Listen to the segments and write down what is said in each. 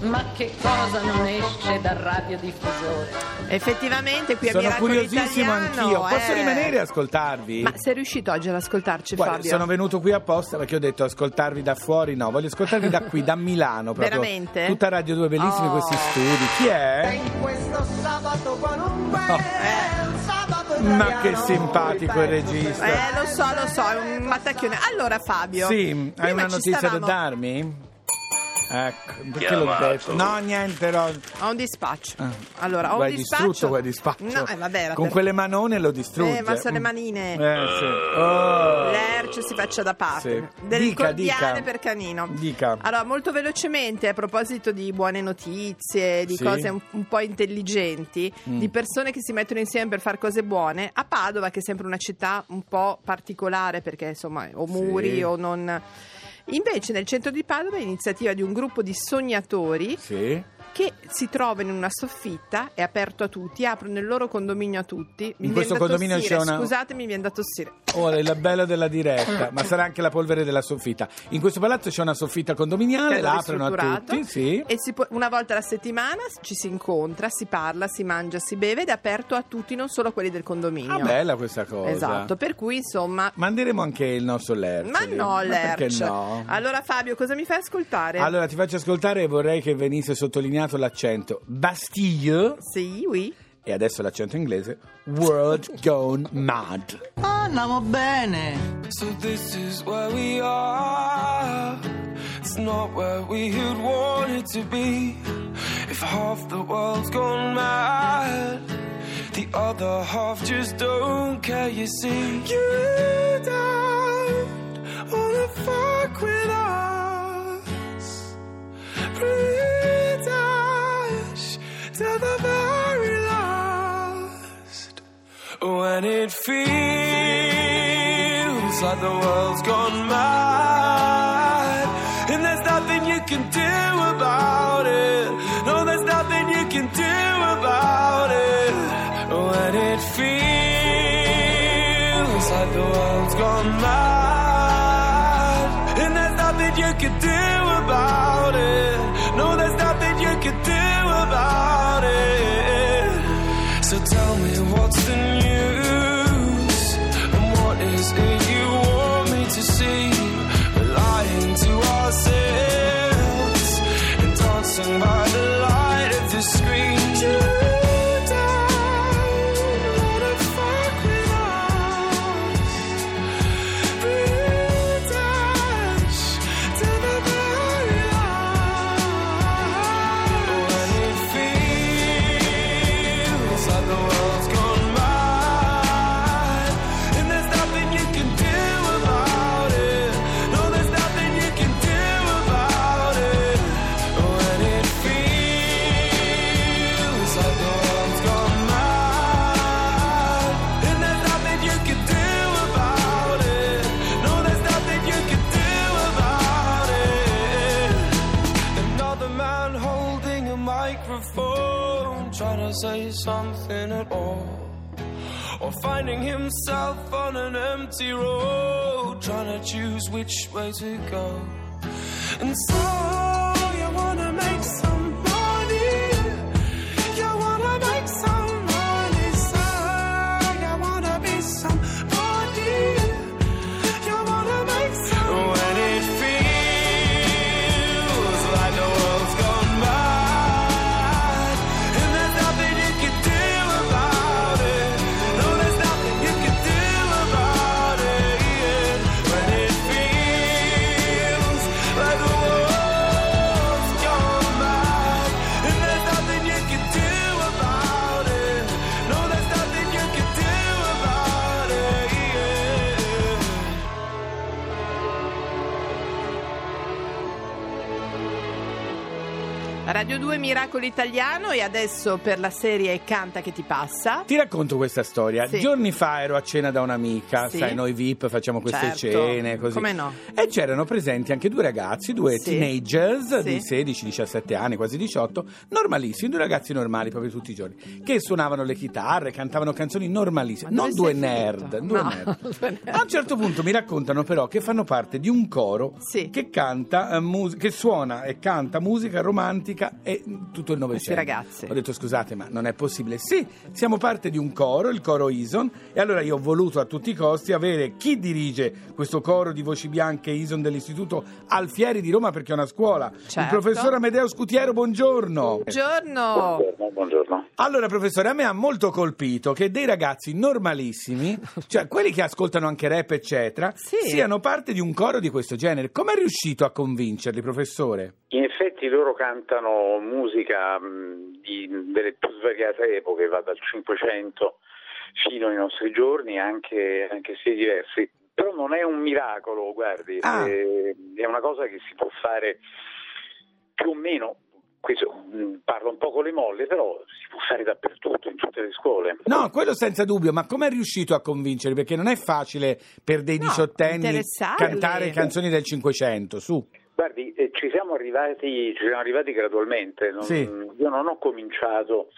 Ma che cosa non esce dal radiodiffusore? Effettivamente qui a Sono Miracolo curiosissimo Italiano, anch'io. Posso eh. rimanere a ascoltarvi? Ma sei riuscito oggi ad ascoltarci Guarda, Fabio? sono venuto qui apposta perché ho detto ascoltarvi da fuori, no, voglio ascoltarvi da qui, da Milano proprio. Veramente? Tutta Radio 2, bellissimi Oh. questi studi. Chi è? in questo sabato con un bel sabato Ma italiano. che simpatico il regista. Eh, lo so, lo so, è un mattacchione. Allora Fabio. Sì, hai una notizia stavamo- da darmi? Ecco, perché l'ho Chiamato. detto? No, niente, no. Ho un dispaccio. Ah. Allora, ho un dispaccio. distrutto, guai dispaccio. No, eh, vabbè, Con quelle manone lo distrugge. Eh, ma sono le manine. Eh, sì. Oh. L'erce si faccia da parte. Sì. Del Dica, cordiale dica. per canino. Dica. Allora, molto velocemente, a proposito di buone notizie, di Sì. cose un, un po' intelligenti, Mm. di persone che si mettono insieme per fare cose buone, a Padova, che è sempre una città un po' particolare perché insomma o muri Sì. o non. Invece nel centro di Padova è iniziativa di un gruppo di sognatori Sì. Che si trovano in una soffitta, è aperto a tutti, aprono il loro condominio a tutti. Mi In questo condominio tossire, c'è una- Scusatemi, mi viene da tossire. Oh, è la bella della diretta, ma sarà anche la polvere della soffitta. In questo palazzo c'è una soffitta condominiale, la aprono a tutti, sì. E può- una volta alla settimana ci si incontra, si parla, si mangia, si beve ed è aperto a tutti, non solo a quelli del condominio. Ah, bella questa cosa. Esatto, per cui insomma. Manderemo anche il nostro Lerch. Ma no, perché Lerch. no? Allora, Fabio, cosa mi fai ascoltare? Allora ti faccio ascoltare e vorrei che venisse sottolineato l'accento Bastille Sì, oui. e adesso l'accento inglese World Gone Mad. Andiamo bene. So this is where we are. It's not where we had wanted to be. If half the world's gone mad, the other half just don't care. You see, you don't When it feels like the world's gone mad. And there's nothing you can do about it. No, there's nothing you can do about it. When it feels like the world's gone mad. And there's nothing you can do about it at all. Or finding himself on an empty road, trying to choose which way to go. And so you wanna make some Radio 2 Miracolo Italiano e adesso per la serie Canta che ti passa. Ti racconto questa storia. Sì. Giorni fa ero a cena da un'amica, Sì. sai, noi VIP facciamo queste Certo. cene, così. Come no? E c'erano presenti anche due ragazzi, due Sì. teenagers di 16-17 anni, quasi 18, normalissimi, due ragazzi normali proprio tutti i giorni, che suonavano le chitarre, cantavano canzoni normalissime, Ma non due nerd, due No, nerd. A un certo punto mi raccontano però che fanno parte di un coro che canta eh, mus- che suona e canta musica romantica e mm, tutto il Novecento. ragazzi. Ho detto scusate, ma non è possibile. Sì, siamo parte di un coro, il coro Ison, e allora io ho voluto a tutti i costi avere chi dirige questo coro di voci bianche Ison dell'Istituto Alfieri di Roma perché è una scuola. Il Certo. professor Amedeo Scutiero, buongiorno. Buongiorno. Buongiorno, buongiorno. Allora, professore, a me ha molto colpito che dei ragazzi normalissimi, cioè quelli che ascoltano anche rap, eccetera, Sì. siano parte di un coro di questo genere. Come è riuscito a convincerli, professore? In effetti loro cantano musica mh, di, delle più svariate epoche, va dal Cinquecento fino ai nostri giorni, anche, anche stili diversi. Però non è un miracolo, guardi, Ah. è, è una cosa che si può fare più o meno, questo, parlo un po' con le molle, però si può fare dappertutto, in tutte le scuole. No, quello senza dubbio, ma come è riuscito a convincerli? Perché non è facile per dei No, diciottenni interessarli. cantare canzoni del Cinquecento, su. Guardi, eh, ci siamo arrivati, ci siamo arrivati gradualmente. non- Sì. Io non ho cominciato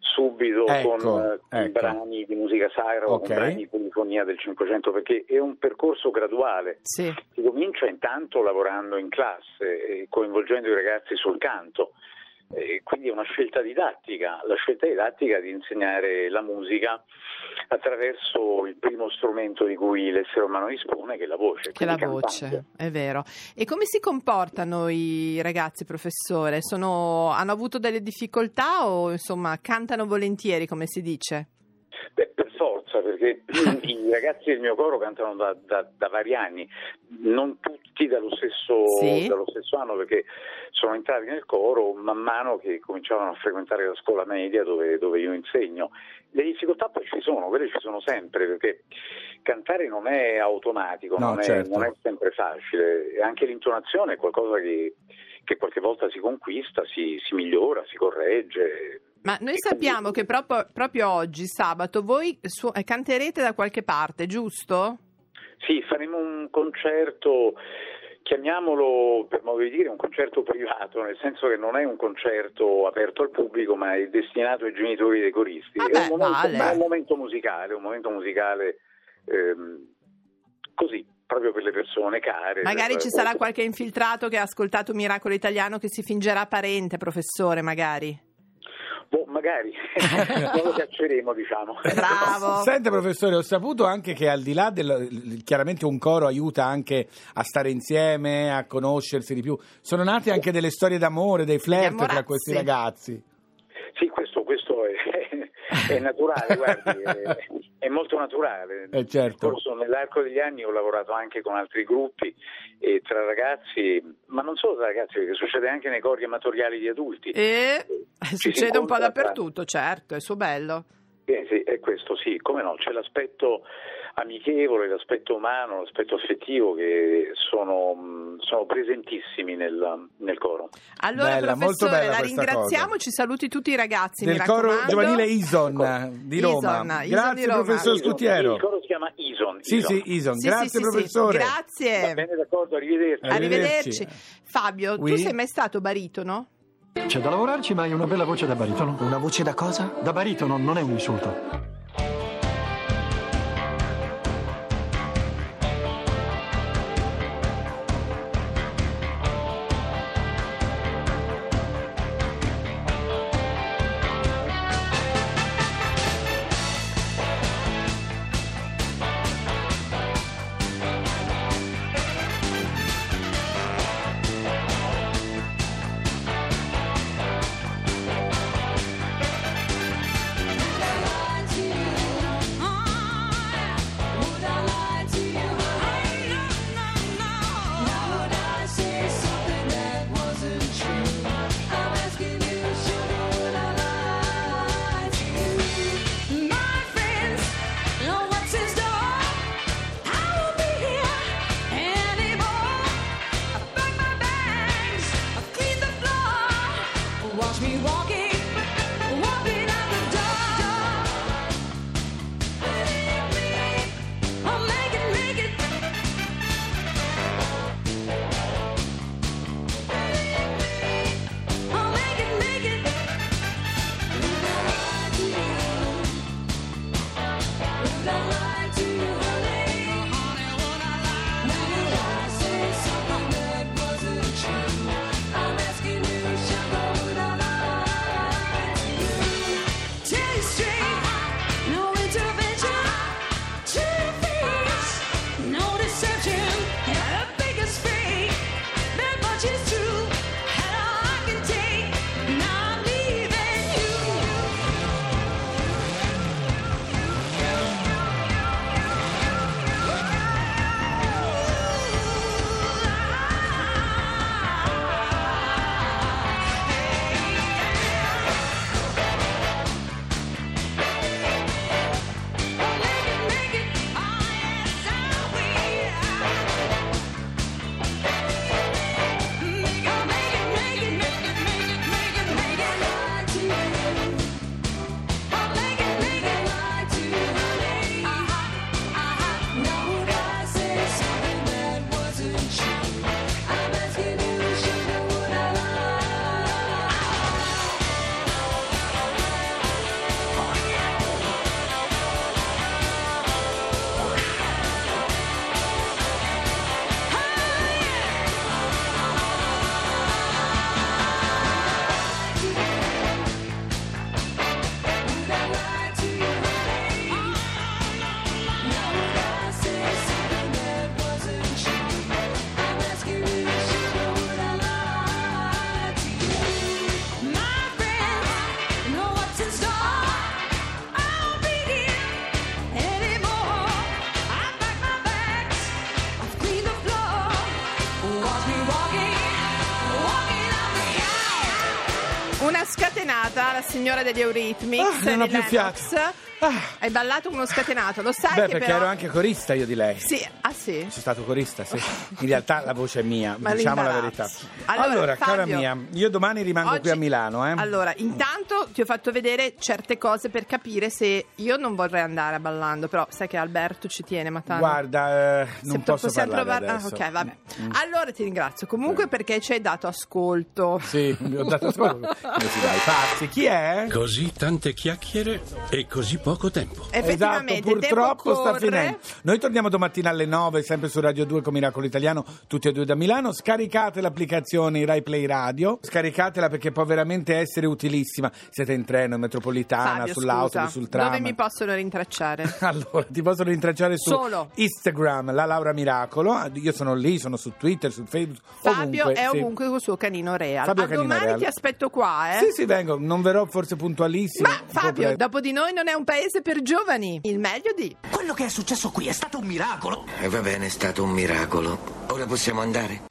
subito Ecco, con eh, i ecco. brani di musica sacra o Ok. con brani di polifonia del Cinquecento, perché è un percorso graduale. Sì. Si comincia intanto lavorando in classe, coinvolgendo i ragazzi sul canto. E quindi è una scelta didattica, la scelta didattica di insegnare la musica attraverso il primo strumento di cui l'essere umano dispone, che è la voce. Che la quindi voce, cantante. è vero. E come si comportano i ragazzi, professore? Sono- hanno avuto delle difficoltà o insomma cantano volentieri, come si dice? Beh, per forza, perché i ragazzi del mio coro cantano da, da- da vari anni, non tutti dallo stesso, Sì. dallo stesso anno, perché sono entrati nel coro man mano che cominciavano a frequentare la scuola media dove, dove io insegno. Le difficoltà poi ci sono, quelle ci sono sempre, perché cantare non è automatico, No, non, è, certo. non è sempre facile, e anche l'intonazione è qualcosa che, che qualche volta si conquista, si, si migliora, si corregge. Ma noi sappiamo che proprio, proprio oggi, sabato, voi su- canterete da qualche parte, giusto? Sì, faremo un concerto, chiamiamolo per modo di dire un concerto privato, nel senso che non è un concerto aperto al pubblico, ma è destinato ai genitori dei coristi. Vabbè, è, un momento, vale. è un momento musicale, un momento musicale ehm, così, proprio per le persone care. Magari ci sarà qualche infiltrato che ha ascoltato Miracolo Italiano che si fingerà parente, professore, magari. Boh, magari, non lo cacceremo, diciamo. Bravo. Sente professore, ho saputo anche che al di là del chiaramente un coro aiuta anche a stare insieme, a conoscersi di più. Sono nate anche delle storie d'amore, dei flirt tra questi ragazzi. Sì, questo, questo è, è naturale, guardi, è, è molto naturale. Eh, certo. Corso- nell'arco degli anni ho lavorato anche con altri gruppi e tra ragazzi, ma non solo tra ragazzi, perché succede anche nei cori amatoriali di adulti. E Ci succede un po' dappertutto, certo, è suo bello. Eh, sì, è questo sì, come no, c'è l'aspetto amichevole, l'aspetto umano, l'aspetto affettivo che sono, sono presentissimi nel, nel coro. Allora, Bella, molto professore, bella la ringraziamo, cosa. ci saluti tutti i ragazzi, Del mi coro giovanile Ison di Roma. Ison, Ison Grazie di Roma. professor Scutiero. Il coro si chiama Ison. Sì, Ison. sì, Ison. Sì, Grazie sì, professore. Va Grazie. bene, d'accordo, arrivederci. Arrivederci. Arrivederci. Fabio, tu Oui. sei mai stato baritono? C'è da lavorarci, ma hai una bella voce da baritono. Una voce da cosa? Da baritono non è un insulto. Signora degli Eurythmics, Ah, non ho più fiato. Ah. Hai ballato uno scatenato, lo sai Beh, che perché però... ero anche corista io di lei. Sì, ah sì? Sono stato corista, sì. In realtà la voce è mia, Ma diciamo la verità. Allora, Allora, cara Fabio, mia, io domani rimango Oggi- qui a Milano, eh. Allora, intanto ti ho fatto vedere certe cose per capire se io non vorrei andare a ballando, però sai che Alberto ci tiene, Matano. Guarda, eh, non Se posso possiamo parlare provare- adesso. Ah, ok, vabbè. Mm. Allora ti ringrazio comunque perché ci hai dato ascolto. Sì, mi ho dato solo. Come si dai, pazzi. Chi è? Così tante chiacchiere e così poco tempo. Effettivamente, Esatto, purtroppo tempo sta finendo. Noi torniamo domattina alle 9, sempre su Radio 2 con Miracolo Italiano, tutti e due da Milano. Scaricate l'applicazione Rai Play Radio, scaricatela perché può veramente essere utilissima. Siete in treno, in metropolitana, Fabio, sull'autobus, scusa, sul tram. Dove mi possono rintracciare? Allora, ti possono rintracciare su Solo. Instagram, la Laura Miracolo. Io sono lì, sono su Twitter, su Facebook. Fabio ovunque, è sì. ovunque col suo canino real. Fabio a Canino domani Real. ti aspetto qua, eh. Sì, sì, vengo. Non verrò forse puntualissimo. Ma Fabio, dopo di noi non è un paese per giovani. Il meglio di Quello che è successo qui è stato un miracolo. E va bene, è stato un miracolo. Ora possiamo andare?